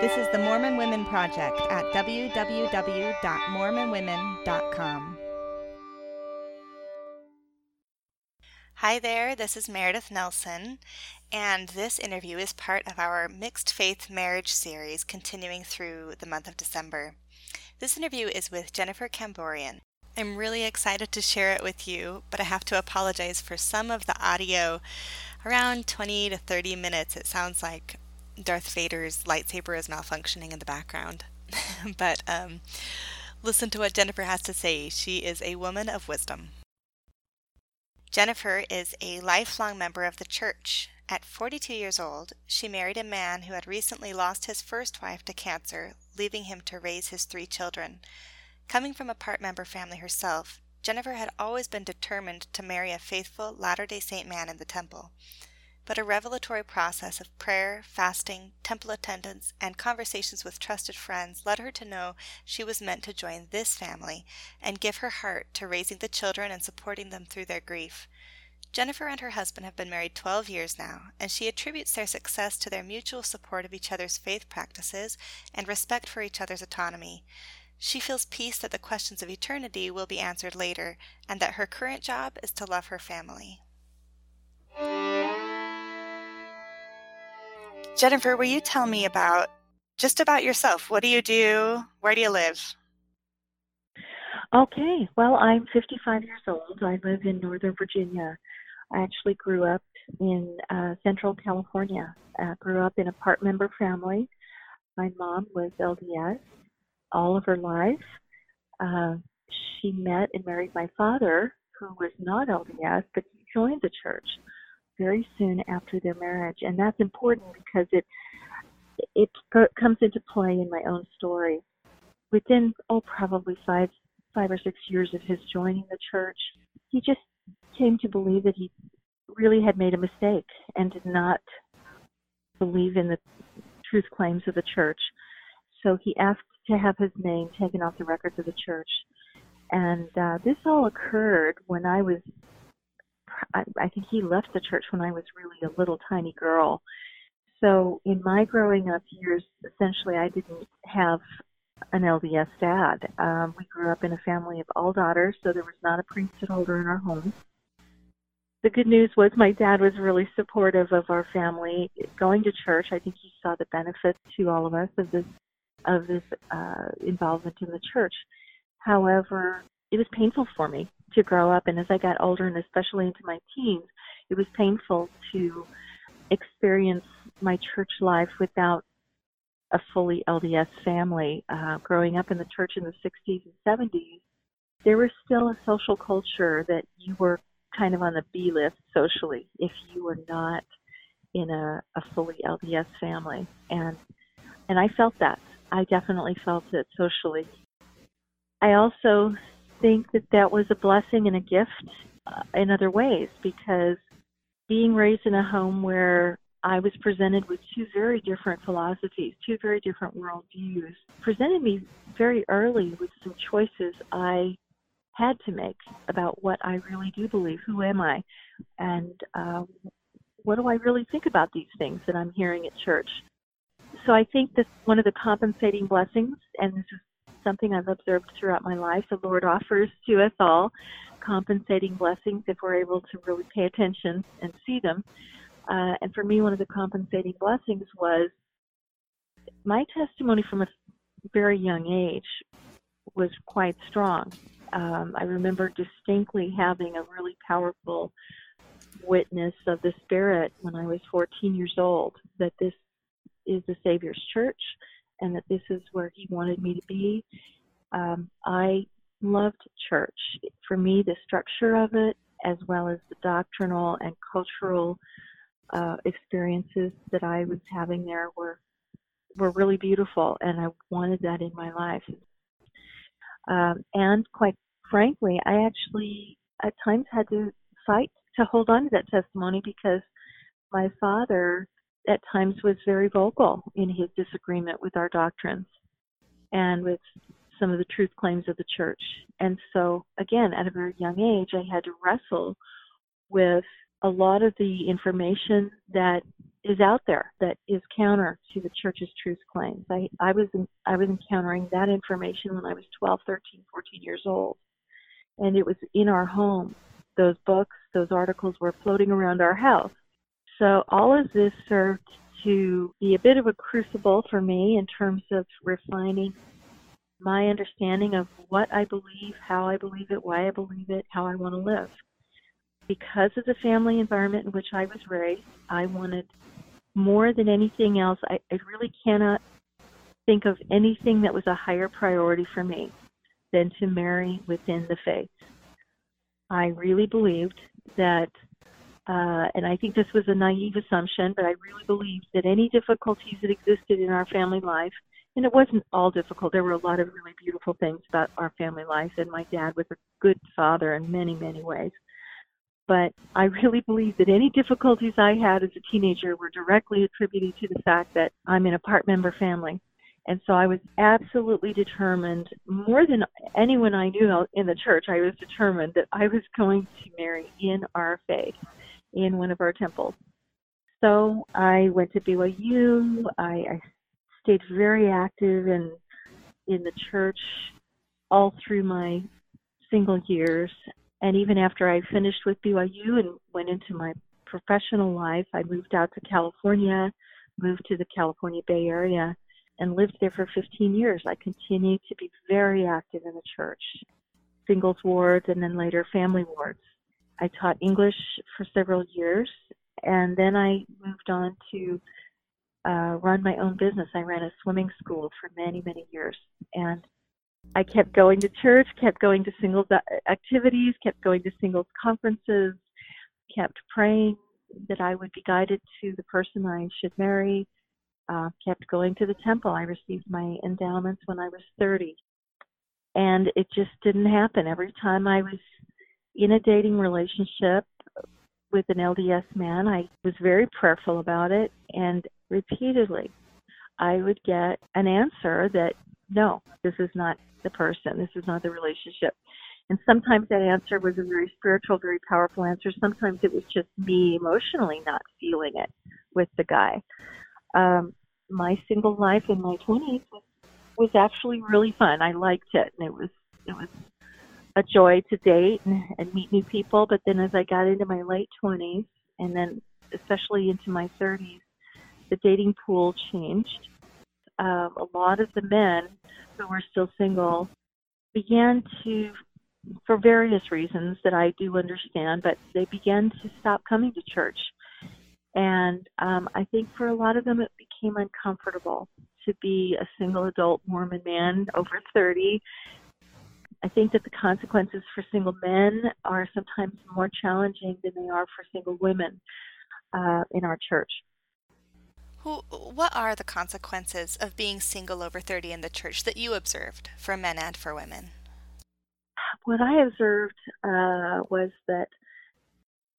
This is the Mormon Women Project at www.mormonwomen.com. Hi there, this is Meredith Nelson, and this interview is part of our Mixed Faith Marriage series continuing through the month of December. This interview is with Jennifer Kambourian. I'm really excited to share it with you, but I have to apologize for some of the audio. Around 20 to 30 minutes, it sounds like Darth Vader's lightsaber is malfunctioning in the background. but um, listen to what Jennifer has to say. She is a woman of wisdom. Jennifer is a lifelong member of the church. At 42 years old, she married a man who had recently lost his first wife to cancer, leaving him to raise his three children. Coming from a part member family herself, Jennifer had always been determined to marry a faithful Latter day Saint man in the temple. But a revelatory process of prayer, fasting, temple attendance, and conversations with trusted friends led her to know she was meant to join this family and give her heart to raising the children and supporting them through their grief. Jennifer and her husband have been married 12 years now, and she attributes their success to their mutual support of each other's faith practices and respect for each other's autonomy. She feels peace that the questions of eternity will be answered later, and that her current job is to love her family. Jennifer, will you tell me about just about yourself? What do you do? Where do you live? Okay, well, I'm 55 years old. I live in Northern Virginia. I actually grew up in uh, Central California. I grew up in a part member family. My mom was LDS all of her life. Uh, she met and married my father, who was not LDS, but he joined the church very soon after their marriage, and that's important because it it comes into play in my own story. Within oh probably five five or six years of his joining the church, he just came to believe that he really had made a mistake and did not believe in the truth claims of the church. So he asked to have his name taken off the records of the church. And uh, this all occurred when I was I, I think he left the church when I was really a little tiny girl. So in my growing up years, essentially, I didn't have an LDS dad. Um, we grew up in a family of all daughters, so there was not a priesthood holder in our home. The good news was my dad was really supportive of our family going to church. I think he saw the benefits to all of us of this of this uh, involvement in the church. However, it was painful for me to grow up and as I got older and especially into my teens, it was painful to experience my church life without a fully LDS family. Uh, growing up in the church in the 60s and 70s, there was still a social culture that you were kind of on the B list socially if you were not in a, a fully LDS family. And and I felt that. I definitely felt it socially. I also think that that was a blessing and a gift uh, in other ways because being raised in a home where I was presented with two very different philosophies, two very different worldviews, presented me very early with some choices I had to make about what I really do believe. Who am I? And uh, what do I really think about these things that I'm hearing at church? So I think that one of the compensating blessings, and this is something I've observed throughout my life. The Lord offers to us all compensating blessings if we're able to really pay attention and see them. Uh, and for me, one of the compensating blessings was my testimony from a very young age was quite strong. Um, I remember distinctly having a really powerful witness of the Spirit when I was 14 years old that this is the Savior's church and that this is where He wanted me to be. Um, I loved church. For me, the structure of it, as well as the doctrinal and cultural uh, experiences that I was having there, were were really beautiful, and I wanted that in my life. Um, and quite frankly, I actually at times had to fight to hold on to that testimony because my father at times was very vocal in his disagreement with our doctrines and with some of the truth claims of the church. And so, again, at a very young age, I had to wrestle with a lot of the information that is out there that is counter to the church's truth claims. I, I was I was encountering that information when I was 12, 13, 14 years old, and it was in our home. Those books, those articles were floating around our house. So all of this served to be a bit of a crucible for me in terms of refining my understanding of what I believe, how I believe it, why I believe it, how I want to live. Because of the family environment in which I was raised, I wanted more than anything else, I, I really cannot think of anything that was a higher priority for me than to marry within the faith. I really believed that, uh, and I think this was a naive assumption, but I really believed that any difficulties that existed in our family life, and it wasn't all difficult, there were a lot of really beautiful things about our family life, and my dad was a good father in many, many ways. But I really believe that any difficulties I had as a teenager were directly attributed to the fact that I'm in a part member family. And so I was absolutely determined, more than anyone I knew in the church, I was determined that I was going to marry in our faith, in one of our temples. So I went to BYU. I, I stayed very active in in the church all through my single years and even after I finished with BYU and went into my professional life, I moved out to California, moved to the California Bay Area, and lived there for 15 years. I continued to be very active in the church, singles wards, and then later family wards. I taught English for several years, and then I moved on to uh, run my own business. I ran a swimming school for many, many years, and I kept going to church, kept going to singles activities, kept going to singles conferences, kept praying that I would be guided to the person I should marry, uh, kept going to the temple. I received my endowments when I was 30. And it just didn't happen. Every time I was in a dating relationship with an LDS man, I was very prayerful about it. And repeatedly, I would get an answer that no, this is not the person. This is not the relationship. And sometimes that answer was a very spiritual, very powerful answer. Sometimes it was just me emotionally not feeling it with the guy. Um, my single life in my 20s was, was actually really fun. I liked it, and it was it was a joy to date and, and meet new people. But then as I got into my late 20s, and then especially into my 30s, the dating pool changed. Um, a lot of the men who were still single began to, for various reasons that I do understand, but they began to stop coming to church. And um, I think for a lot of them, it became uncomfortable to be a single adult Mormon man over 30. I think that the consequences for single men are sometimes more challenging than they are for single women uh, in our church. Who, what are the consequences of being single over 30 in the church that you observed for men and for women? What I observed uh, was that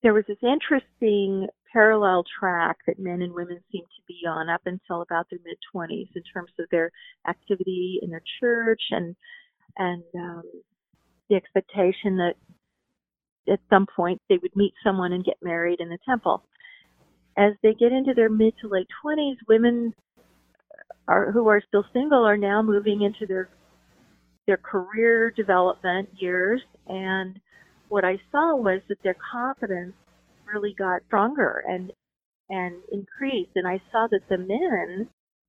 there was this interesting parallel track that men and women seem to be on up until about their mid 20s in terms of their activity in their church and and um, the expectation that at some point they would meet someone and get married in the temple. As they get into their mid to late 20s, women are, who are still single are now moving into their their career development years and what I saw was that their confidence really got stronger and and increased and I saw that the men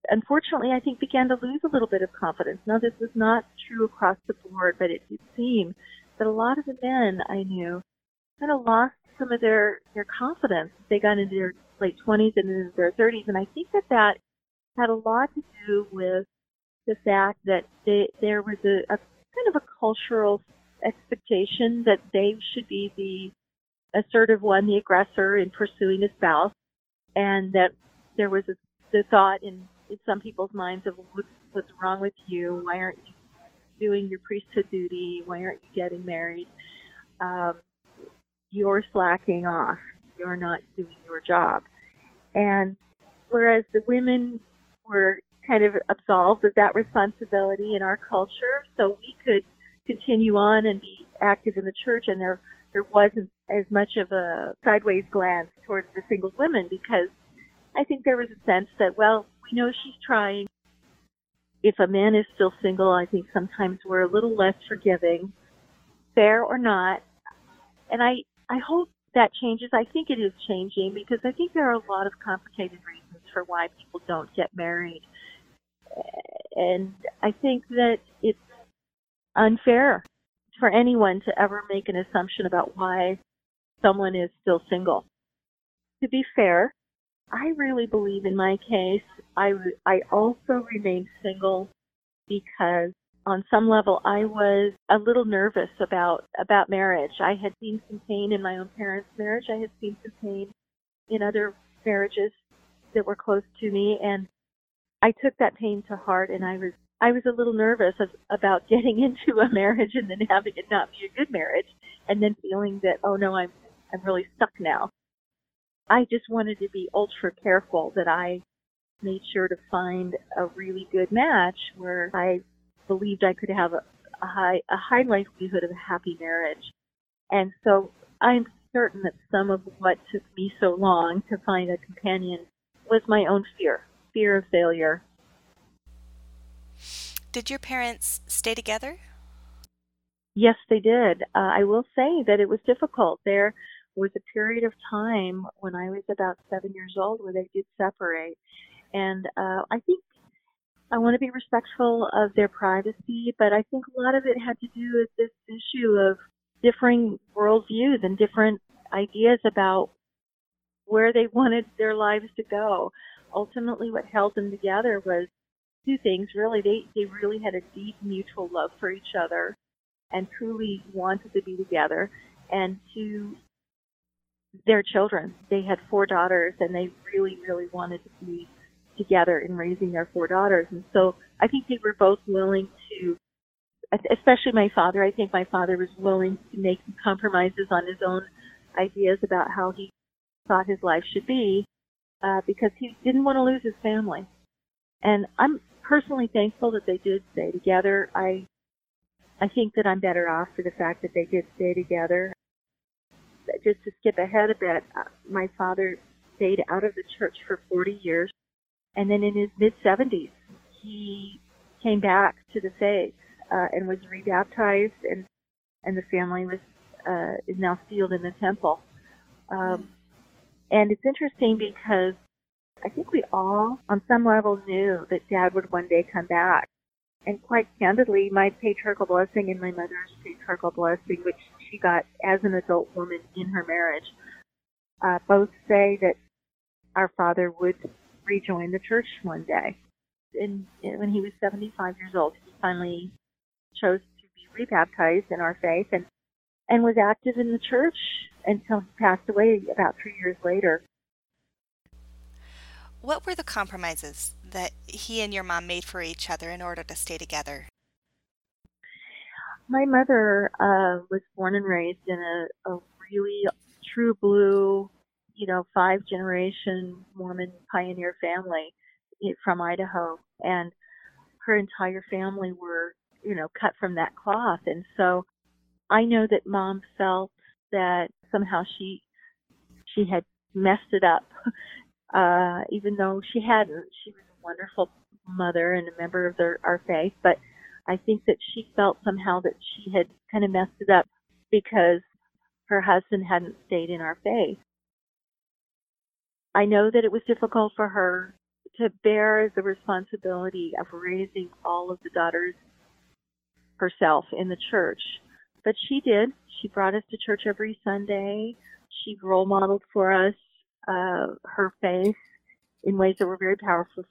unfortunately I think began to lose a little bit of confidence. Now this was not true across the board, but it did seem that a lot of the men I knew kind of lost some of their their confidence. They got into their late 20s and into their 30s. And I think that that had a lot to do with the fact that they, there was a, a kind of a cultural expectation that they should be the assertive one, the aggressor in pursuing a spouse, and that there was a, the thought in, in some people's minds of what's, what's wrong with you? Why aren't you doing your priesthood duty? Why aren't you getting married? Um, you're slacking off. You're not doing your job. And whereas the women were kind of absolved of that responsibility in our culture, so we could continue on and be active in the church, and there there wasn't as much of a sideways glance towards the single women because I think there was a sense that well, we know she's trying. If a man is still single, I think sometimes we're a little less forgiving, fair or not. And I I hope that changes. I think it is changing because I think there are a lot of complicated reasons for why people don't get married. And I think that it's unfair for anyone to ever make an assumption about why someone is still single. To be fair, I really believe in my case, I, I also remained single because on some level I was a little nervous about about marriage. I had seen some pain in my own parents' marriage. I had seen some pain in other marriages that were close to me and I took that pain to heart and I was I was a little nervous of, about getting into a marriage and then having it not be a good marriage and then feeling that oh no I'm I'm really stuck now. I just wanted to be ultra careful that I made sure to find a really good match where I believed I could have a, a high a high likelihood of a happy marriage. And so I'm certain that some of what took me so long to find a companion was my own fear, fear of failure. Did your parents stay together? Yes, they did. Uh, I will say that it was difficult. There was a period of time when I was about seven years old where they did separate. And uh, I think I want to be respectful of their privacy, but I think a lot of it had to do with this issue of differing worldviews and different ideas about where they wanted their lives to go. Ultimately, what held them together was two things really. They, they really had a deep mutual love for each other and truly wanted to be together. And to their children, they had four daughters and they really, really wanted to be together in raising their four daughters. And so I think they were both willing to, especially my father, I think my father was willing to make compromises on his own ideas about how he thought his life should be uh, because he didn't want to lose his family. And I'm personally thankful that they did stay together. I I think that I'm better off for the fact that they did stay together. Just to skip ahead a bit, uh, my father stayed out of the church for 40 years and then in his mid 70s, he came back to the faith uh, and was rebaptized, and and the family was uh, is now sealed in the temple. Um, and it's interesting because I think we all, on some level, knew that Dad would one day come back. And quite candidly, my patriarchal blessing and my mother's patriarchal blessing, which she got as an adult woman in her marriage, uh, both say that our father would rejoin the church one day. And when he was 75 years old, he finally chose to be rebaptized in our faith and and was active in the church until he passed away about three years later. What were the compromises that he and your mom made for each other in order to stay together? My mother uh, was born and raised in a, a really true blue you know, five generation Mormon pioneer family from Idaho, and her entire family were, you know, cut from that cloth. And so I know that mom felt that somehow she she had messed it up, uh, even though she hadn't. She was a wonderful mother and a member of their, our faith, but I think that she felt somehow that she had kind of messed it up because her husband hadn't stayed in our faith. I know that it was difficult for her to bear the responsibility of raising all of the daughters herself in the church. But she did. She brought us to church every Sunday. She role modeled for us uh, her faith in ways that were very powerful,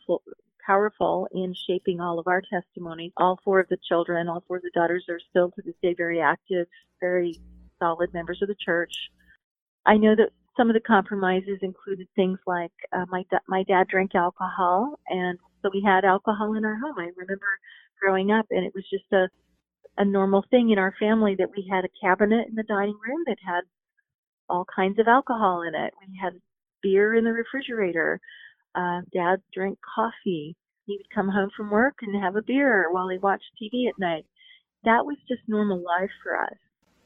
powerful in shaping all of our testimonies. All four of the children, all four of the daughters are still to this day very active, very solid members of the church. I know that some of the compromises included things like uh, my da- my dad drank alcohol, and so we had alcohol in our home. I remember growing up, and it was just a a normal thing in our family that we had a cabinet in the dining room that had all kinds of alcohol in it. We had beer in the refrigerator. Uh, dad drank coffee. He would come home from work and have a beer while he watched TV at night. That was just normal life for us.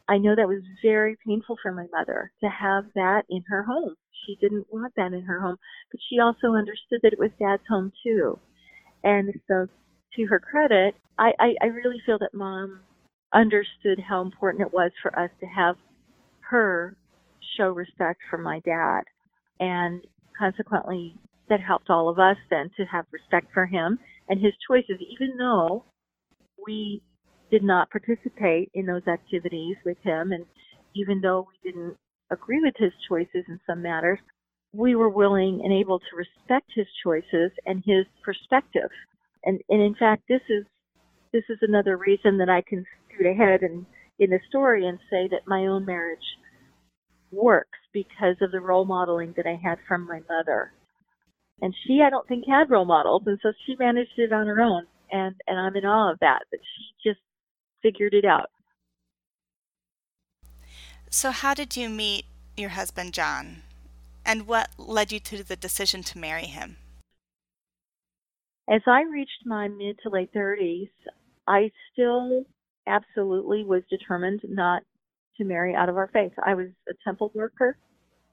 I know that was very painful for my mother to have that in her home. She didn't want that in her home, but she also understood that it was dad's home too. And so to her credit, I, I, I really feel that mom understood how important it was for us to have her show respect for my dad. And consequently, that helped all of us then to have respect for him and his choices, even though we did not participate in those activities with him. And even though we didn't agree with his choices in some matters, we were willing and able to respect his choices and his perspective. And, and in fact, this is this is another reason that I can scoot ahead and in the story and say that my own marriage works because of the role modeling that I had from my mother. And she, I don't think, had role models, and so she managed it on her own. And and I'm in awe of that. That she just figured it out. So, how did you meet your husband, John? And what led you to the decision to marry him? As I reached my mid to late 30s, I still absolutely was determined not to marry out of our faith. I was a temple worker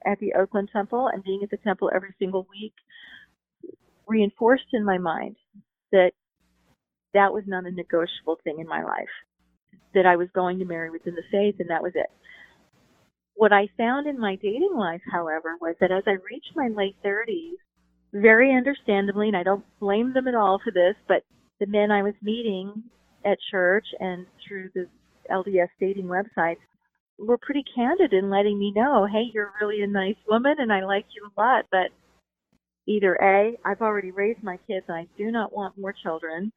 at the Oakland Temple, and being at the temple every single week reinforced in my mind that that was not a negotiable thing in my life. That I was going to marry within the faith, and that was it. What I found in my dating life, however, was that as I reached my late 30s, very understandably, and I don't blame them at all for this, but the men I was meeting at church and through the LDS dating websites were pretty candid in letting me know, hey, you're really a nice woman and I like you a lot, but either A, I've already raised my kids and I do not want more children,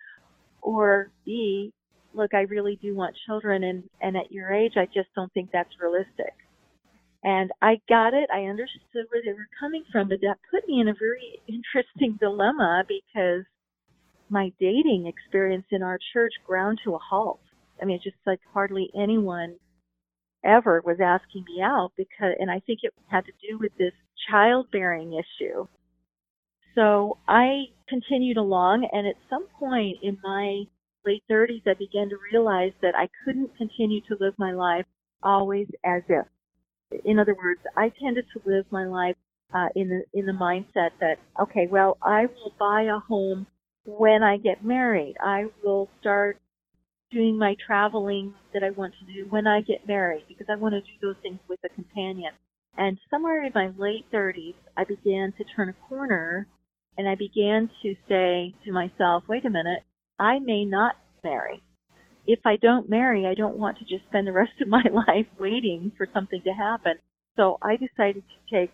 or B, look, I really do want children and, and at your age, I just don't think that's realistic. And I got it. I understood where they were coming from, but that put me in a very interesting dilemma because my dating experience in our church ground to a halt. I mean, it's just like hardly anyone ever was asking me out because, and I think it had to do with this childbearing issue. So I continued along, and at some point in my late 30s, I began to realize that I couldn't continue to live my life always as if. In other words, I tended to live my life uh, in the in the mindset that okay, well, I will buy a home when I get married. I will start doing my traveling that I want to do when I get married because I want to do those things with a companion. And somewhere in my late 30s, I began to turn a corner and I began to say to myself, wait a minute, I may not marry. If I don't marry, I don't want to just spend the rest of my life waiting for something to happen. So I decided to take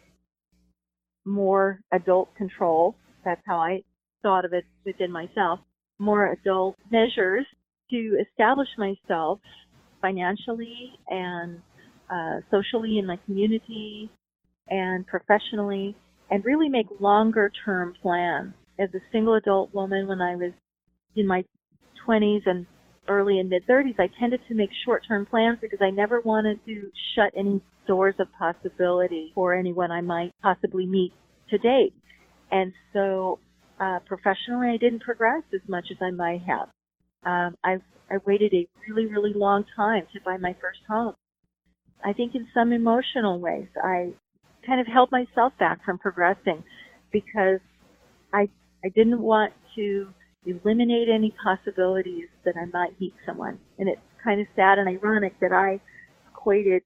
more adult control. That's how I thought of it within myself. More adult measures to establish myself financially and uh, socially in my community and professionally and really make longer term plans. As a single adult woman, when I was in my 20s and early and mid 30s, I tended to make short term plans because I never wanted to shut any doors of possibility for anyone I might possibly meet to date. And so uh, professionally, I didn't progress as much as I might have. Um, I I waited a really really long time to buy my first home. I think in some emotional ways, I kind of held myself back from progressing because I I didn't want to eliminate any possibilities that I might meet someone. And it's kind of sad and ironic that I equated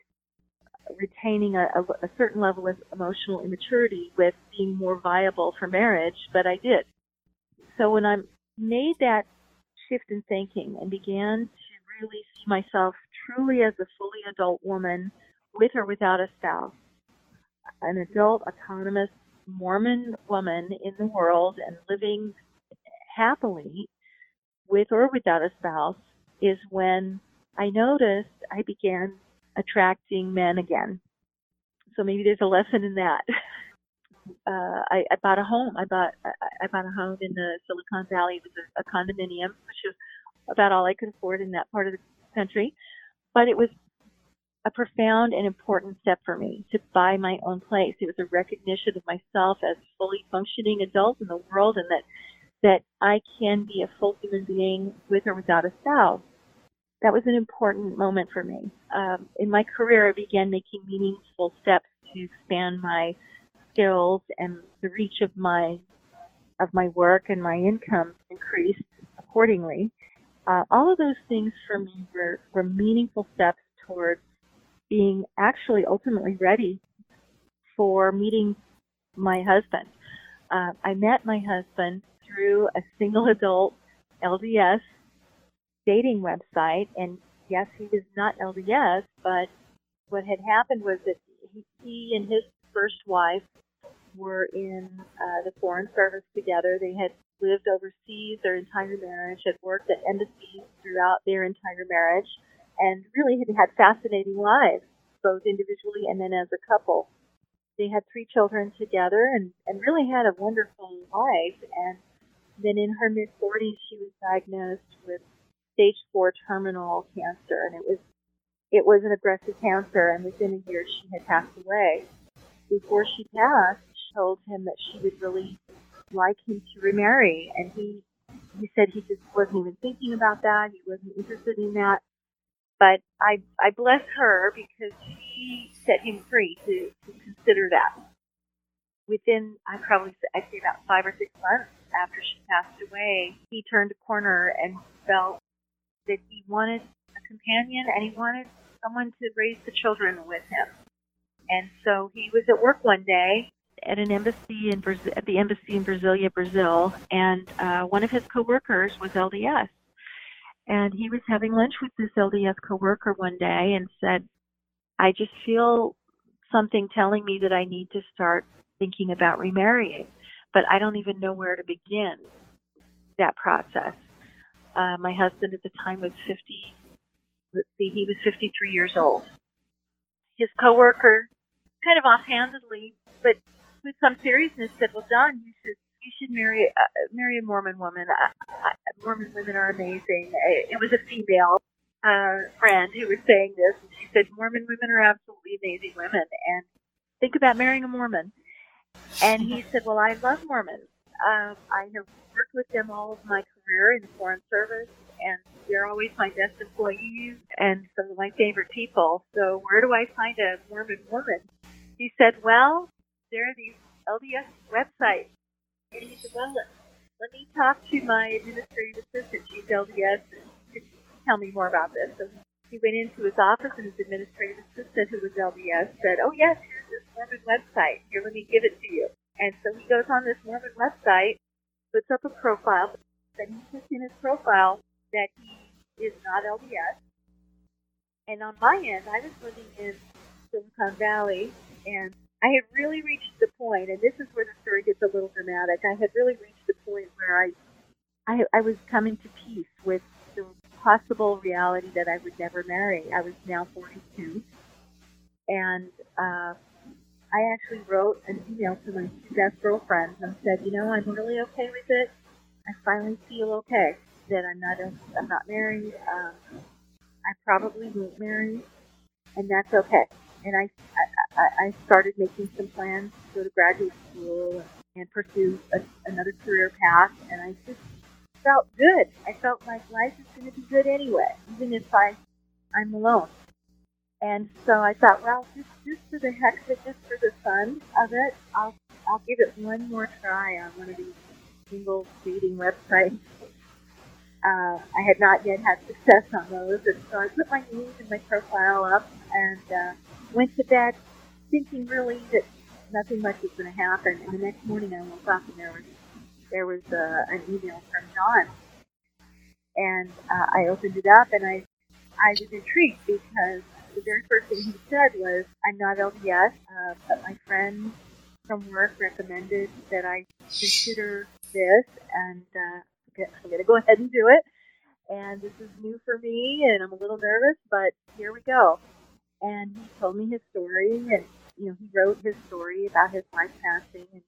retaining a, a, a certain level of emotional immaturity with being more viable for marriage, but I did. So when I made that shift in thinking and began to really see myself truly as a fully adult woman with or without a spouse, an adult, autonomous Mormon woman in the world and living happily with or without a spouse is when I noticed I began attracting men again. So maybe there's a lesson in that. Uh, I, I bought a home. I bought I, I bought a home in the Silicon Valley. It was a, a condominium, which was about all I could afford in that part of the country. But it was a profound and important step for me to buy my own place. It was a recognition of myself as a fully functioning adult in the world and that that I can be a full human being with or without a spouse. that was an important moment for me. Um, in my career, I began making meaningful steps to expand my skills and the reach of my of my work and my income increased accordingly. Uh, all of those things for me were, were meaningful steps towards being actually ultimately ready for meeting my husband. Uh, I met my husband through a single adult LDS dating website, and yes, he was not LDS, but what had happened was that he, he and his first wife were in uh, the Foreign Service together. They had lived overseas their entire marriage, had worked at embassies throughout their entire marriage, and really had had fascinating lives, both individually and then as a couple. They had three children together and, and really had a wonderful life. And then in her mid 40s, she was diagnosed with stage four terminal cancer, and it was it was an aggressive cancer. And within a year, she had passed away. Before she passed, told him that she would really like him to remarry, and he he said he just wasn't even thinking about that. He wasn't interested in that. But I I bless her because she set him free to, to consider that. Within I probably I'd say about five or six months after she passed away, he turned a corner and felt that he wanted a companion and he wanted someone to raise the children with him. And so he was at work one day at an embassy in Brazil, at the embassy in Brasilia, Brazil, and uh, one of his coworkers was LDS, and he was having lunch with this LDS coworker one day and said, "I just feel something telling me that I need to start thinking about remarrying, but I don't even know where to begin that process." Uh, my husband at the time was 50. Let's see, he was 53 years old. His coworker, kind of offhandedly, but with some seriousness said, "Well, John, you should you should marry uh, marry a Mormon woman. Mormon women are amazing." It was a female uh, friend who was saying this, and she said, "Mormon women are absolutely amazing women, and think about marrying a Mormon." And he said, "Well, I love Mormons. Um, I have worked with them all of my career in the Foreign Service, and they're always my best employees and some of my favorite people. So where do I find a Mormon woman?" He said, "Well, there are these LDS websites. Let, me talk to my administrative assistant. She's LDS and tell me more about this. So he went into his office and his administrative assistant, who was LDS, said, oh, yes, here's this Mormon website. Here, let me give it to you. And so he goes on this Mormon website, puts up a profile, then he puts in his profile that he is not LDS. And on my end, I was living in Silicon Valley, and I had really reached the point, and this is where the story gets a little dramatic. I had really reached the point where I, I, I was coming to peace with the possible reality that I would never marry. I was now 42, and uh, I actually wrote an email to my two best girlfriends and said, you know, I'm really okay with it. I finally feel okay that I'm not a, I'm not married. Um, I probably won't marry, and that's okay. And I, I, I started making some plans to go to graduate school and pursue a, another career path, and I just felt good. I felt like life is going to be good anyway, even if I I'm alone. And so I thought, well, just just for the heck of it, just for the fun of it, I'll I'll give it one more try on one of these single dating websites. Uh, I had not yet had success on those, and so I put my name and my profile up and uh, went to bed thinking really that nothing much was going to happen. And the next morning I woke up and there was there was uh, an email from John, and uh, I opened it up and I I was intrigued because the very first thing he said was, "I'm not LDS, uh, but my friend from work recommended that I consider this, and uh, I'm going to go ahead and do it." And this is new for me, and I'm a little nervous, but here we go. And he told me his story, and you know, he wrote his story about his wife passing and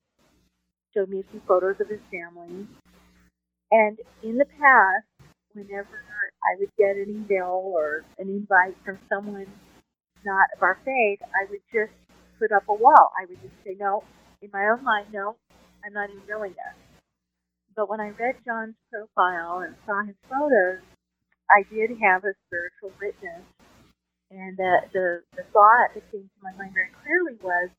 showed me a few photos of his family. And in the past, whenever I would get an email or an invite from someone not of our faith, I would just put up a wall. I would just say, no, in my own mind, no, I'm not even doing this. But when I read John's profile and saw his photos, I did have a spiritual witness, and the, the, the thought that came to my mind very clearly was,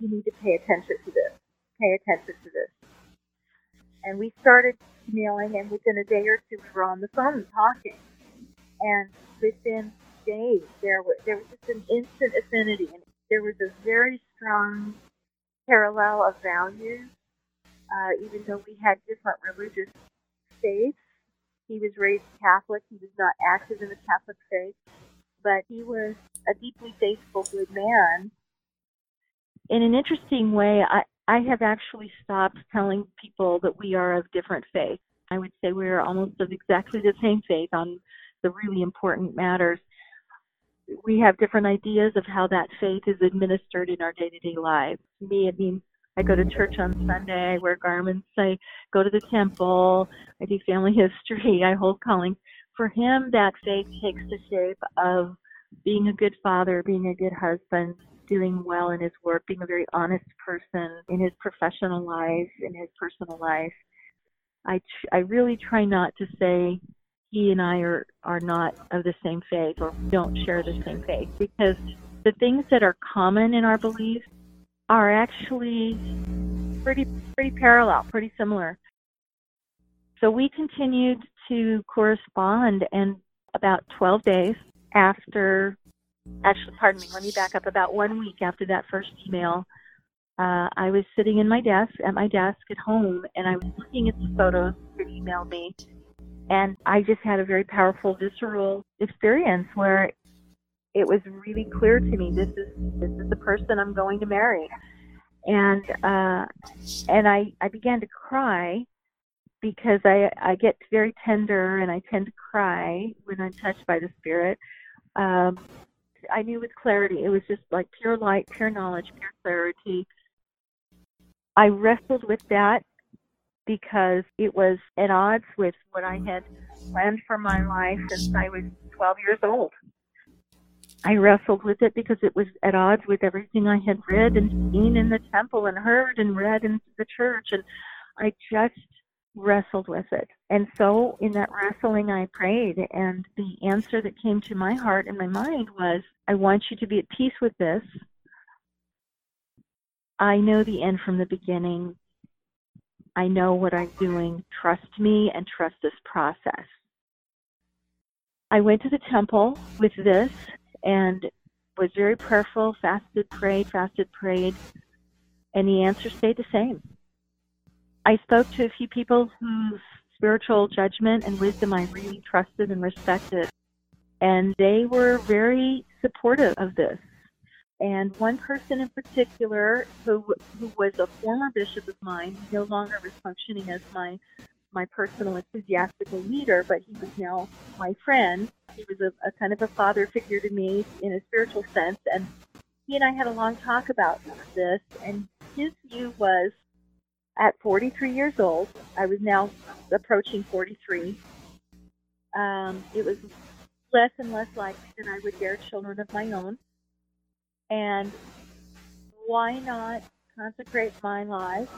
you need to pay attention to this. Pay attention to this. And we started emailing, and within a day or two, we were on the phone talking. And within days, there was, there was just an instant affinity, and there was a very strong parallel of values, uh, even though we had different religious faiths. He was raised Catholic. He was not active in the Catholic faith, but he was a deeply faithful, good man. In an interesting way, I, I have actually stopped telling people that we are of different faiths. I would say we are almost of exactly the same faith on the really important matters. We have different ideas of how that faith is administered in our day to day lives. To me, it means I go to church on Sunday, I wear garments, I go to the temple, I do family history, I hold callings. For him, that faith takes the shape of being a good father, being a good husband, doing well in his work, being a very honest person in his professional life, in his personal life. I, tr- I really try not to say he and I are, are not of the same faith or don't share the same faith because the things that are common in our beliefs are actually pretty pretty parallel, pretty similar. So we continued to correspond and about 12 days after actually pardon me, let me back up about 1 week after that first email uh, I was sitting in my desk at my desk at home and I was looking at the photos that emailed me and I just had a very powerful visceral experience where it was really clear to me this is this is the person I'm going to marry, and uh, and I I began to cry because I I get very tender and I tend to cry when I'm touched by the spirit. Um, I knew with clarity it was just like pure light, pure knowledge, pure clarity. I wrestled with that because it was at odds with what I had planned for my life since I was 12 years old. I wrestled with it because it was at odds with everything I had read and seen in the temple and heard and read in the church. And I just wrestled with it. And so in that wrestling, I prayed. And the answer that came to my heart and my mind was I want you to be at peace with this. I know the end from the beginning. I know what I'm doing. Trust me and trust this process. I went to the temple with this and was very prayerful, fasted, prayed, fasted, prayed, and the answer stayed the same. I spoke to a few people whose spiritual judgment and wisdom I really trusted and respected, and they were very supportive of this and one person in particular who who was a former bishop of mine, no longer was functioning as my my personal ecclesiastical leader, but he was now my friend. He was a, a kind of a father figure to me in a spiritual sense, and he and I had a long talk about this. And his view was, at 43 years old, I was now approaching 43. Um, it was less and less likely that I would bear children of my own and why not consecrate my life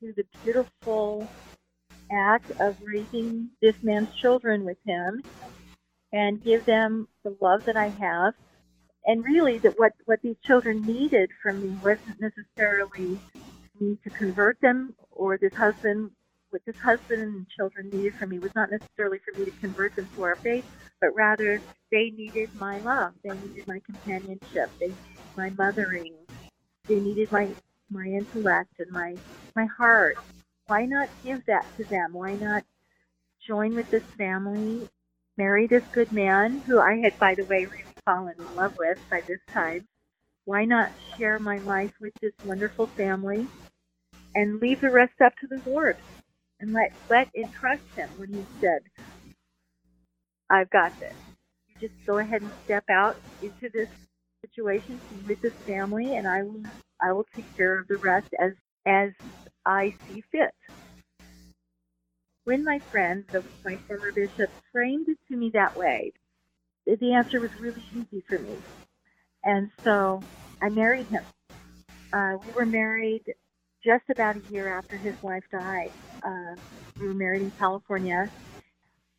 to the beautiful act of raising this man's children with him and give them the love that I have. And really, that what, what these children needed from me wasn't necessarily me to convert them or this husband, what this husband and children needed from me was not necessarily for me to convert them to our faith, but rather they needed my love. They needed my companionship. They needed my mothering. They needed my my intellect and my my heart. Why not give that to them? Why not join with this family, marry this good man who I had, by the way, really fallen in love with by this time? Why not share my life with this wonderful family and leave the rest up to the Lord and let let entrust Him when He said, "I've got this." just go ahead and step out into this situation with this family, and I will I will take care of the rest as as I see fit. When my friend, the, my former bishop, framed it to me that way, the answer was really easy for me, and so I married him. Uh, we were married just about a year after his wife died. Uh, we were married in California,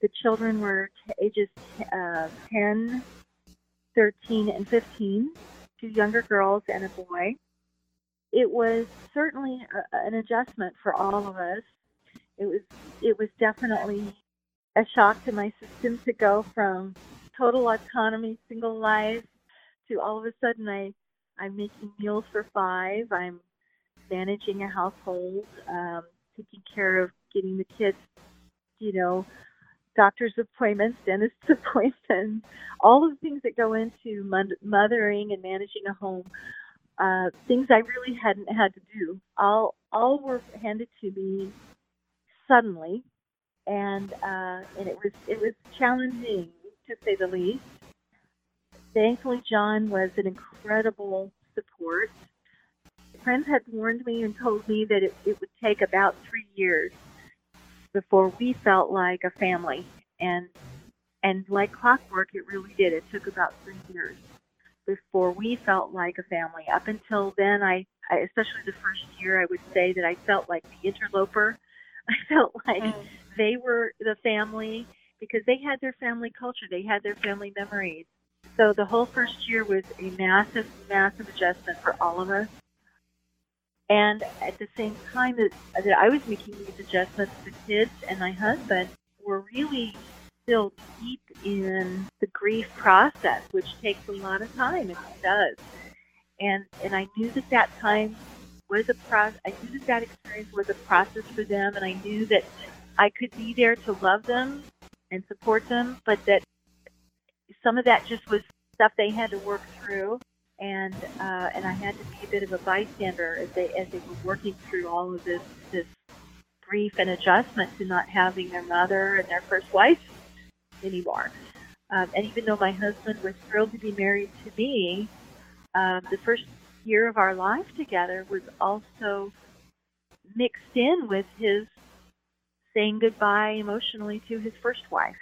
The children were ages uh, 10, 13, and 15, two younger girls and a boy. It was certainly a, an adjustment for all of us. It was it was definitely a shock to my system to go from total autonomy, single life, to all of a sudden I I'm making meals for five. I'm managing a household, um, taking care of getting the kids, you know, doctor's appointments, dentist appointments, all of the things that go into mothering and managing a home. Uh, things I really hadn't had to do. All all were handed to me suddenly, and uh, and it was it was challenging to say the least. Thankfully, John was an incredible support. Friends had warned me and told me that it, it would take about three years before we felt like a family, and and like clockwork, it really did. It took about three years before we felt like a family. Up until then, I, I especially the first year, I would say that I felt like the interloper. I felt like mm. they were the family because they had their family culture, they had their family memories. So the whole first year was a massive, massive adjustment for all of us. And at the same time that, that I was making these adjustments, the kids and my husband were really still deep in the grief process, which takes a lot of time. It does. And and I knew that that time was a process. I knew that that experience was a process for them, and I knew that I could be there to love them and support them, but that some of that just was stuff they had to work through, and uh, and I had to be a bit of a bystander as they as they were working through all of this this grief and adjustment to not having their mother and their first wife anymore. Um, and even though my husband was thrilled to be married to me, um, the first year of our life together was also mixed in with his saying goodbye emotionally to his first wife.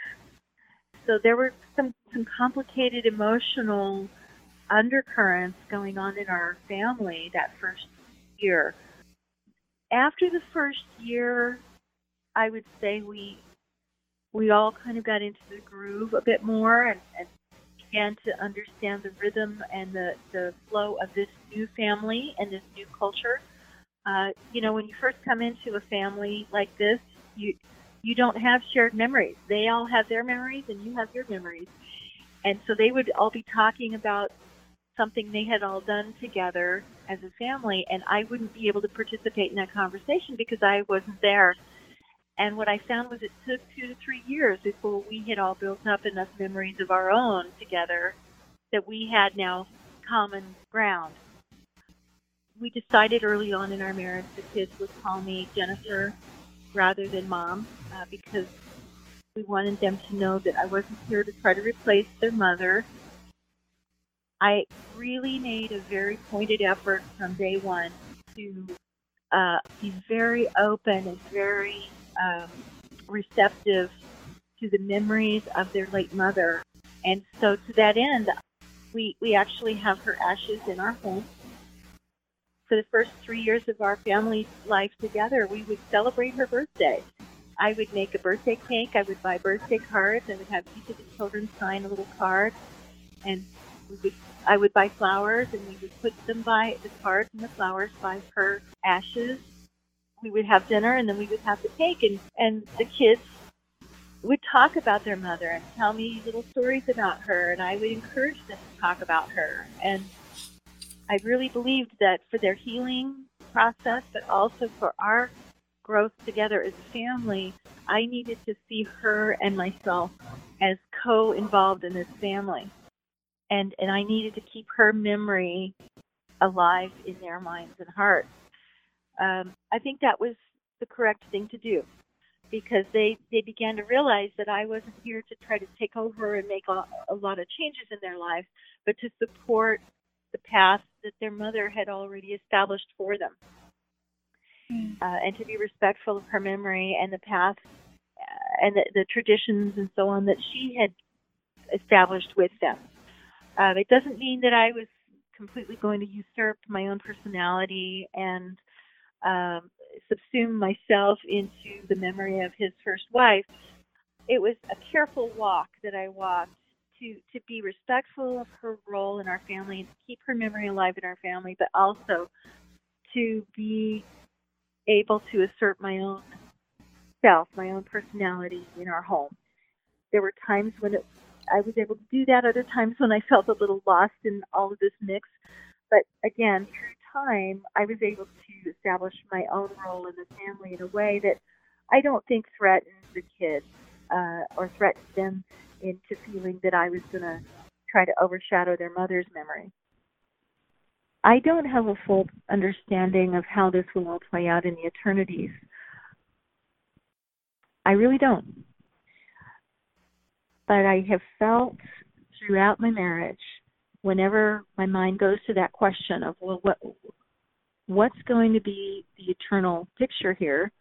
So there were some, some complicated emotional undercurrents going on in our family that first year. After the first year, I would say we we all kind of got into the groove a bit more and, and began to understand the rhythm and the, the flow of this new family and this new culture. Uh, you know, when you first come into a family like this, you you don't have shared memories. They all have their memories and you have your memories. And so they would all be talking about something they had all done together as a family and I wouldn't be able to participate in that conversation because I wasn't there and what I found was it took two to three years before we had all built up enough memories of our own together that we had now common ground. We decided early on in our marriage the kids would call me Jennifer rather than mom uh, because we wanted them to know that I wasn't here to try to replace their mother. I really made a very pointed effort from day one to uh, be very open and very um, receptive to the memories of their late mother. And so, to that end, we, we actually have her ashes in our home. For the first three years of our family life together, we would celebrate her birthday. I would make a birthday cake. I would buy birthday cards. I would have each of the children sign a little card, and we would. I would buy flowers, and we would put them by the cards and the flowers by her ashes. We would have dinner and then we would have the cake and and the kids would talk about their mother and tell me little stories about her and I would encourage them to talk about her. And I really believed that for their healing process but also for our growth together as a family I needed to see her and myself as co-involved in this family and and I needed to keep her memory alive in their minds and hearts um, I think that was the correct thing to do because they they began to realize that I wasn't here to try to take over and make a, a lot of changes in their life, but to support the path that their mother had already established for them, mm. uh, and to be respectful of her memory and the path uh, and the, the traditions and so on that she had established with them. Uh, it doesn't mean that I was completely going to usurp my own personality and um, subsume myself into the memory of his first wife. it was a careful walk that I walked to to be respectful of her role in our family and to keep her memory alive in our family, but also to be able to assert my own self, my own personality in our home. There were times when it, I was able to do that, other times when I felt a little lost in all of this mix. But again, through time, I was able to establish my own role in the family in a way that I don't think threatened the kids uh, or threatened them into feeling that I was going to try to overshadow their mother's memory. I don't have a full understanding of how this will all play out in the eternities. I really don't. But I have felt throughout my marriage, whenever my mind goes to that question of, well, what, what's going to be the eternal picture here?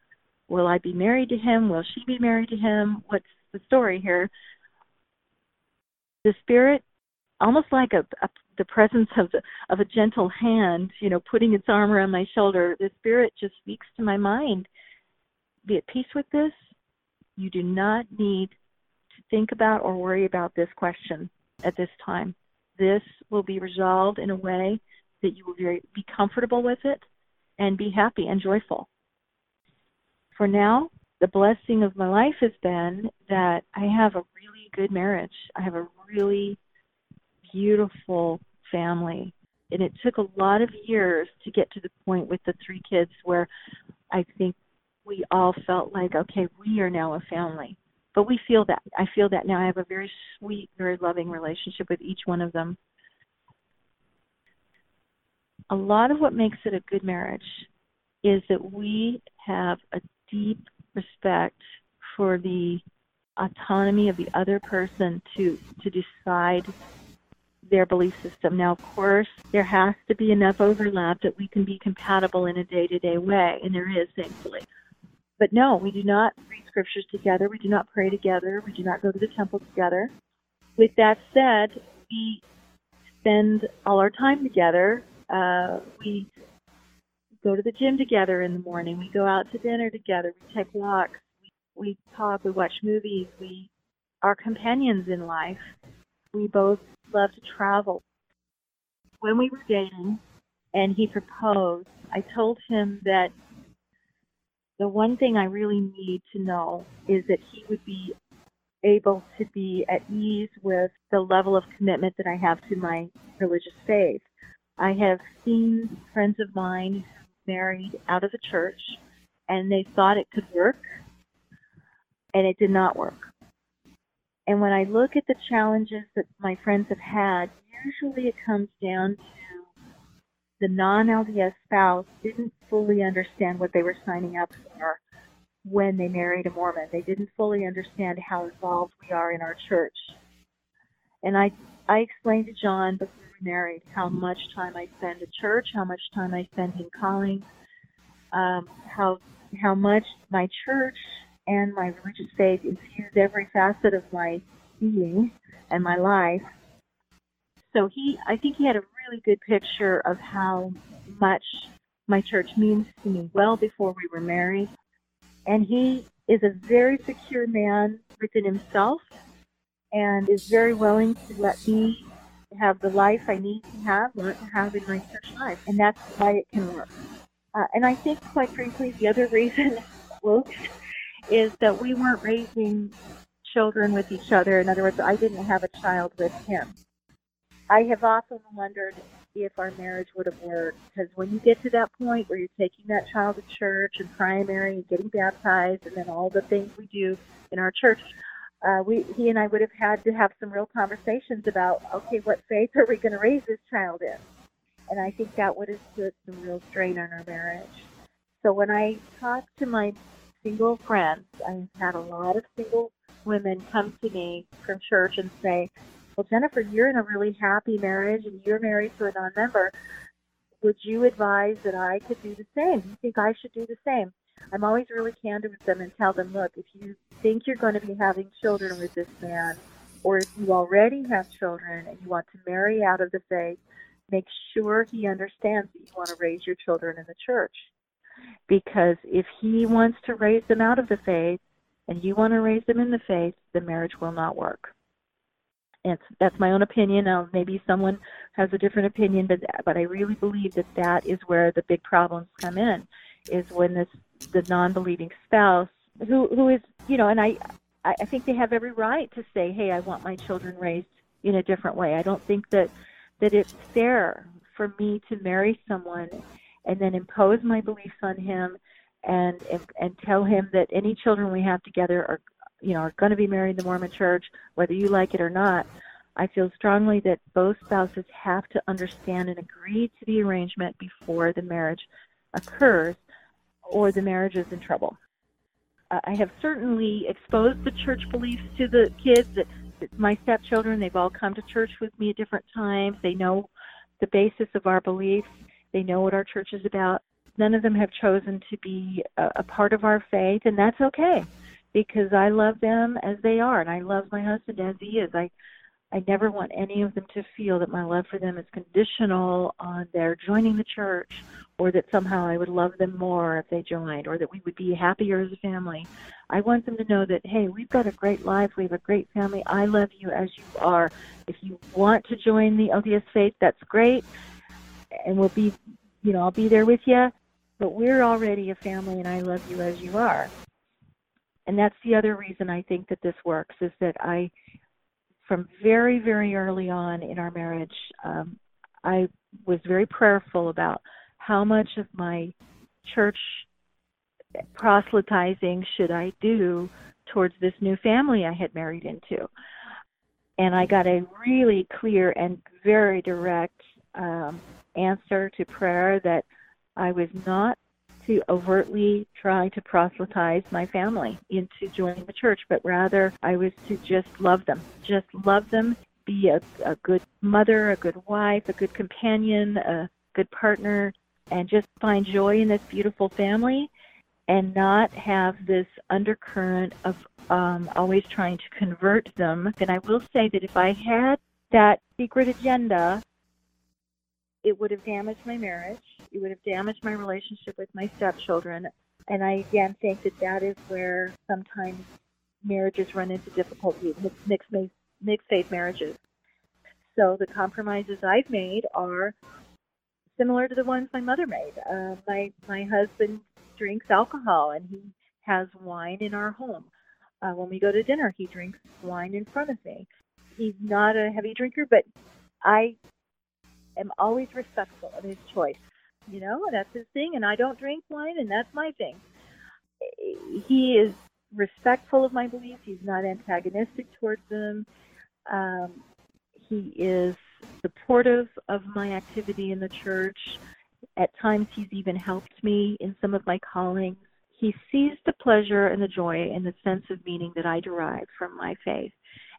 Will I be married to him? Will she be married to him? What's the story here? The spirit, almost like a, a the presence of the, of a gentle hand, you know, putting its arm around my shoulder, the spirit just speaks to my mind. Be at peace with this. You do not need think about or worry about this question at this time. This will be resolved in a way that you will be comfortable with it and be happy and joyful. For now, the blessing of my life has been that I have a really good marriage. I have a really beautiful family. And it took a lot of years to get to the point with the three kids where I think we all felt like, okay, we are now a family. But we feel that. I feel that now. I have a very sweet, very loving relationship with each one of them. A lot of what makes it a good marriage is that we have a deep respect for the autonomy of the other person to to decide their belief system. Now, of course, there has to be enough overlap that we can be compatible in a day to day way, and there is, thankfully. But no, we do not read scriptures together. We do not pray together. We do not go to the temple together. With that said, we spend all our time together. Uh, we go to the gym together in the morning. We go out to dinner together. We take walks. We, we talk. We watch movies. We are companions in life. We both love to travel. When we were dating and he proposed, I told him that the one thing I really need to know is that he would be able to be at ease with the level of commitment that I have to my religious faith. I have seen friends of mine married out of the church and they thought it could work and it did not work. And when I look at the challenges that my friends have had, usually it comes down to the non LDS spouse didn't fully understand what they were signing up for when they married a Mormon. They didn't fully understand how involved we are in our church. And I I explained to John before we married how much time I spend at church, how much time I spend in calling, um, how how much my church and my religious faith infused every facet of my being and my life. So he, I think he had a really good picture of how much my church means to me well before we were married. And he is a very secure man within himself and is very willing to let me have the life I need to have, want to have in my church life. And that's why it can work. Uh, and I think, quite frankly, the other reason works is that we weren't raising children with each other. In other words, I didn't have a child with him. I have often wondered if our marriage would have worked because when you get to that point where you're taking that child to church and primary and getting baptized and then all the things we do in our church, uh, we he and I would have had to have some real conversations about okay, what faith are we going to raise this child in? And I think that would have put some real strain on our marriage. So when I talk to my single friends. I've had a lot of single women come to me from church and say, Well, Jennifer, you're in a really happy marriage and you're married to a non member. Would you advise that I could do the same? You think I should do the same? I'm always really candid with them and tell them, look, if you think you're going to be having children with this man, or if you already have children and you want to marry out of the faith, make sure he understands that you want to raise your children in the church because if he wants to raise them out of the faith, and you want to raise them in the faith, the marriage will not work. And that's my own opinion. Now, maybe someone has a different opinion, but but I really believe that that is where the big problems come in, is when this the non-believing spouse who who is you know, and I I think they have every right to say, hey, I want my children raised in a different way. I don't think that that it's fair for me to marry someone and then impose my beliefs on him and and, and tell him that any children we have together are you know are going to be married in the Mormon Church, whether you like it or not. I feel strongly that both spouses have to understand and agree to the arrangement before the marriage occurs, or the marriage is in trouble. I have certainly exposed the church beliefs to the kids. My stepchildren, they've all come to church with me at different times. They know the basis of our beliefs. They know what our church is about. None of them have chosen to be a part of our faith, and that's okay because I love them as they are, and I love my husband as he is. I I never want any of them to feel that my love for them is conditional on their joining the church or that somehow I would love them more if they joined or that we would be happier as a family. I want them to know that, hey, we've got a great life. We have a great family. I love you as you are. If you want to join the LDS faith, that's great. And we'll be, you know, I'll be there with you. But we're already a family and I love you as you are. And that's the other reason I think that this works is that I, from very, very early on in our marriage, um, I was very prayerful about how much of my church proselytizing should I do towards this new family I had married into. And I got a really clear and very direct um, answer to prayer that I was not to overtly try to proselytize my family into joining the church, but rather I was to just love them, just love them, be a, a good mother, a good wife, a good companion, a good partner, and just find joy in this beautiful family and not have this undercurrent of um, always trying to convert them. And I will say that if I had that secret agenda, it would have damaged my marriage. It would have damaged my relationship with my stepchildren. And I again think that that is where sometimes marriages run into difficulty, mixed, mixed faith marriages. So the compromises I've made are similar to the ones my mother made. Uh, my my husband drinks alcohol and he has wine in our home. Uh, when we go to dinner, he drinks wine in front of me. He's not a heavy drinker, but I am always respectful of his choice. You know, that's his thing, and I don't drink wine, and that's my thing. He is respectful of my beliefs. He's not antagonistic towards them. Um, he is supportive of my activity in the church. At times, he's even helped me in some of my callings. He sees the pleasure and the joy and the sense of meaning that I derive from my faith.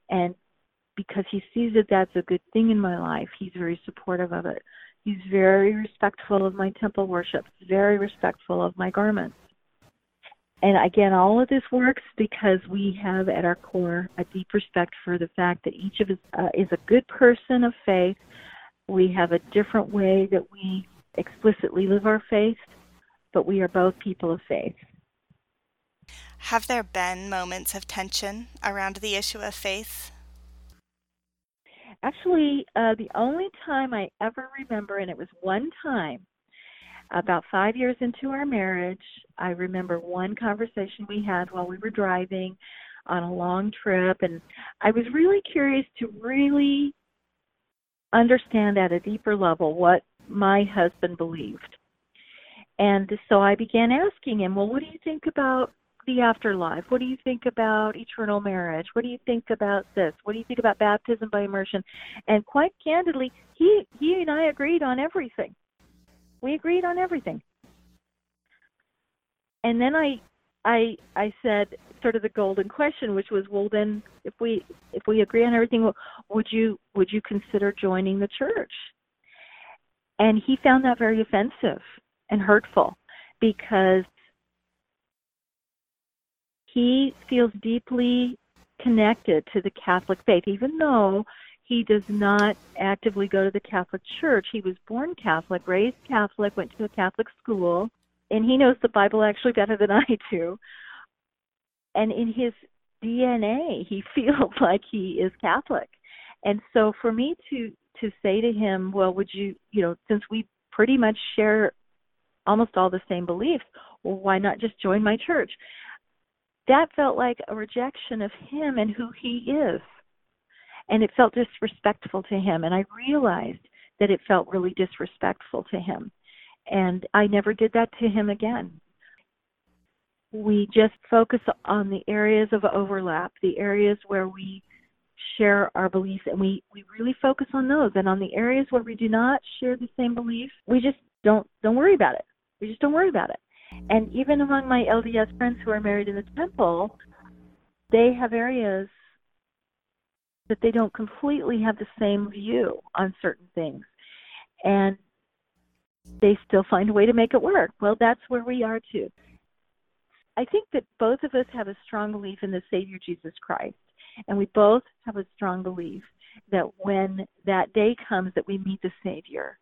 And because he sees that that's a good thing in my life, he's very supportive of it. He's very respectful of my temple worship, very respectful of my garments. And again, all of this works because we have at our core a deep respect for the fact that each of us uh, is a good person of faith. We have a different way that we explicitly live our faith, but we are both people of faith. Have there been moments of tension around the issue of faith? Actually, uh, the only time I ever remember, and it was one time, about five years into our marriage, I remember one conversation we had while we were driving on a long trip, and I was really curious to really understand at a deeper level what my husband believed. And so I began asking him, Well, what do you think about the afterlife? What do you think about eternal marriage? What do you think about this? What do you think about baptism by immersion? And quite candidly, he he and I agreed on everything. We agreed on everything. And then I I I said sort of the golden question, which was, well, then if we if we agree on everything, would you would you consider joining the church? And he found that very offensive and hurtful because he feels deeply connected to the Catholic faith, even though he does not actively go to the Catholic Church. He was born Catholic, raised Catholic, went to a Catholic school, and he knows the Bible actually better than I do. and in his DNA, he feels like he is Catholic. And so for me to to say to him, well, would you, you know, since we pretty much share almost all the same beliefs, well, why not just join my church? That felt like a rejection of him and who he is. And it felt disrespectful to him. And I realized that it felt really disrespectful to him. And I never did that to him again. We just focus on the areas of overlap, the areas where we share our beliefs and we, we really focus on those. And on the areas where we do not share the same beliefs, we just don't don't worry about it. We just don't worry about it. And even among my LDS friends who are married in the temple, they have areas that they don't completely have the same view on certain things. And they still find a way to make it work. Well, that's where we are too. I think that both of us have a strong belief in the Savior Jesus Christ, and we both have a strong belief that when that day comes that we meet the Savior,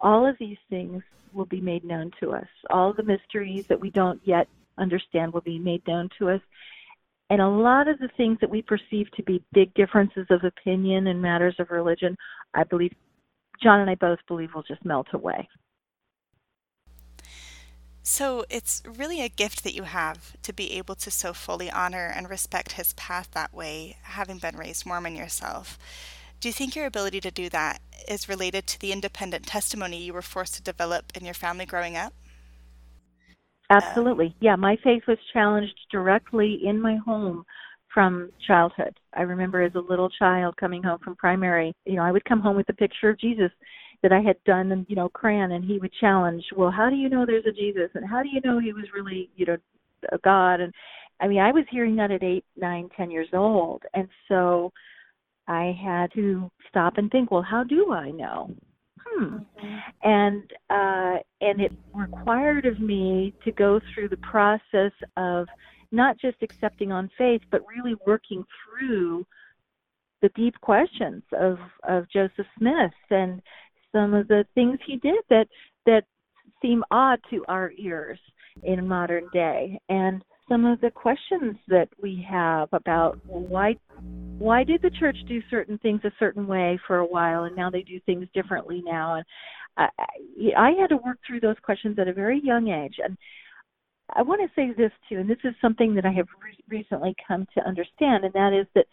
all of these things will be made known to us. All the mysteries that we don't yet understand will be made known to us. And a lot of the things that we perceive to be big differences of opinion in matters of religion, I believe John and I both believe will just melt away. So it's really a gift that you have to be able to so fully honor and respect his path that way, having been raised Mormon yourself. Do you think your ability to do that is related to the independent testimony you were forced to develop in your family growing up? Absolutely. Yeah, my faith was challenged directly in my home from childhood. I remember as a little child coming home from primary, you know, I would come home with a picture of Jesus that I had done and you know crayon and he would challenge well how do you know there's a Jesus and how do you know he was really you know a God and I mean I was hearing that at eight nine ten years old and so I had to stop and think well how do I know? Hmm. Mm-hmm. and uh and it required of me to go through the process of not just accepting on faith but really working through the deep questions of of Joseph Smith and some of the things he did that that seem odd to our ears in modern day. And some of the questions that we have about why why did the church do certain things a certain way for a while and now they do things differently now? And I, I had to work through those questions at a very young age. And I want to say this too and this is something that I have re- recently come to understand and that is that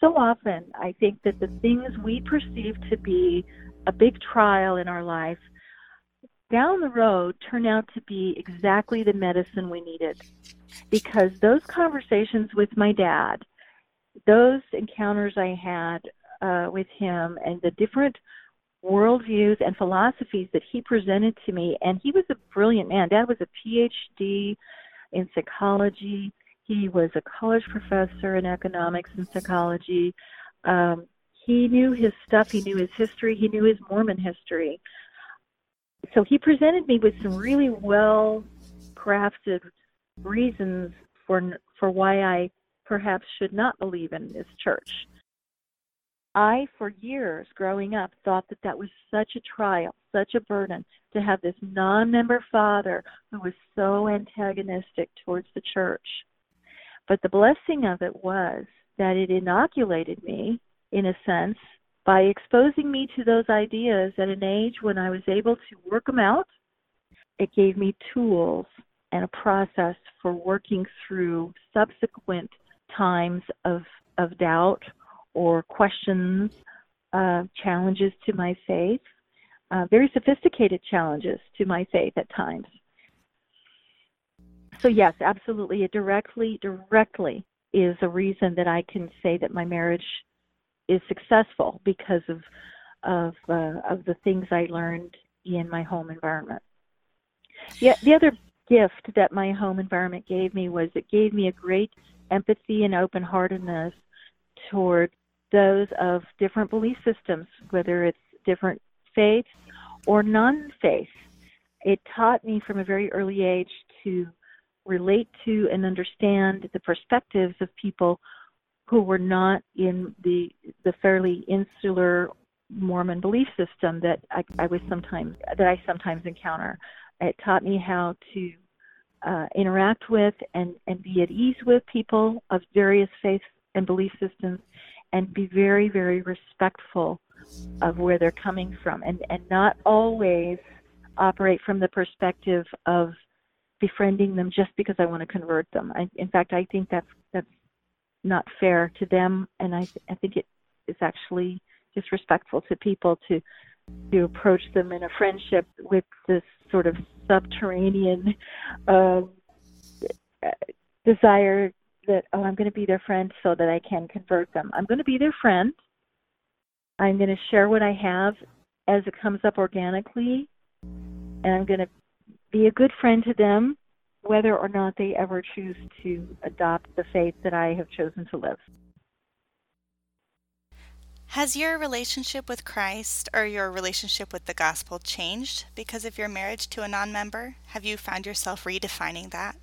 so often I think that the things we perceive to be a big trial in our life down the road turn out to be exactly the medicine we needed because those conversations with my dad those encounters i had uh, with him and the different worldviews and philosophies that he presented to me and he was a brilliant man dad was a phd in psychology he was a college professor in economics and psychology um, he knew his stuff. He knew his history. He knew his Mormon history. So he presented me with some really well crafted reasons for for why I perhaps should not believe in this church. I, for years growing up, thought that that was such a trial, such a burden to have this non member father who was so antagonistic towards the church. But the blessing of it was that it inoculated me in a sense, by exposing me to those ideas at an age when I was able to work them out. It gave me tools and a process for working through subsequent times of, of doubt or questions, uh, challenges to my faith, uh, very sophisticated challenges to my faith at times. So yes, absolutely, it directly, directly is a reason that I can say that my marriage is successful because of of uh, of the things I learned in my home environment. Yeah, the other gift that my home environment gave me was it gave me a great empathy and open heartedness toward those of different belief systems, whether it's different faiths or non faith. It taught me from a very early age to relate to and understand the perspectives of people who were not in the the fairly insular Mormon belief system that I, I was sometimes that I sometimes encounter. It taught me how to uh, interact with and, and be at ease with people of various faiths and belief systems and be very, very respectful of where they're coming from and, and not always operate from the perspective of befriending them just because I want to convert them. I, in fact, I think that's that's not fair to them, and I I think it is actually disrespectful to people to to approach them in a friendship with this sort of subterranean uh, desire that oh I'm going to be their friend so that I can convert them. I'm going to be their friend. I'm going to share what I have as it comes up organically, and I'm going to be a good friend to them, whether or not they ever choose to adopt the faith that I have chosen to live. Has your relationship with Christ or your relationship with the gospel changed because of your marriage to a non member? Have you found yourself redefining that?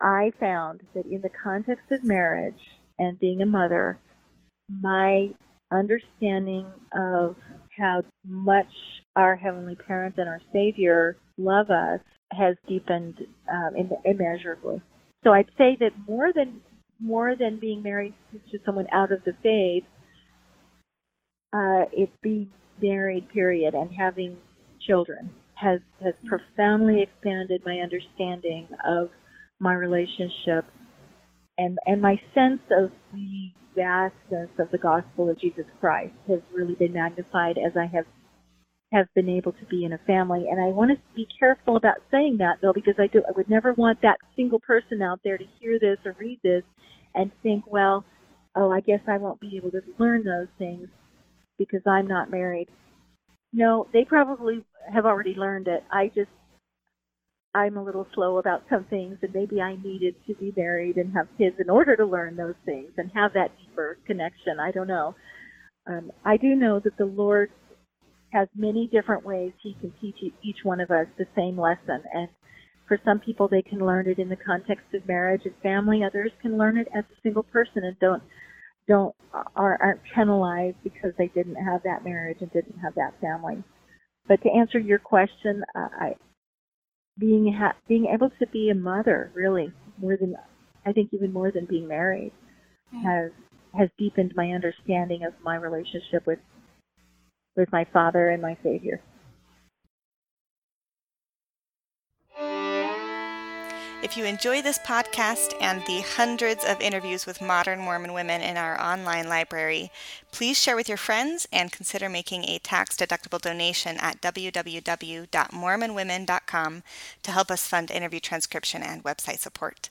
I found that in the context of marriage and being a mother, my understanding of how much our Heavenly Parent and our Savior love us has deepened um, immeasurably. So I'd say that more than more than being married to someone out of the faith, uh, it's being married, period, and having children has has profoundly expanded my understanding of my relationship and and my sense of the vastness of the gospel of Jesus Christ has really been magnified as I have have been able to be in a family. And I want to be careful about saying that though, because I do I would never want that single person out there to hear this or read this and think, well, oh, I guess I won't be able to learn those things because I'm not married. No, they probably have already learned it. I just I'm a little slow about some things, and maybe I needed to be married and have kids in order to learn those things and have that deeper connection. I don't know. Um, I do know that the Lord has many different ways He can teach each one of us the same lesson, and for some people they can learn it in the context of marriage and family. Others can learn it as a single person and don't don't are, aren't penalized because they didn't have that marriage and didn't have that family. But to answer your question, uh, I being ha- being able to be a mother really more than I think even more than being married mm. has has deepened my understanding of my relationship with with my father and my savior. If you enjoy this podcast and the hundreds of interviews with modern Mormon women in our online library, please share with your friends and consider making a tax deductible donation at www.mormonwomen.com to help us fund interview transcription and website support.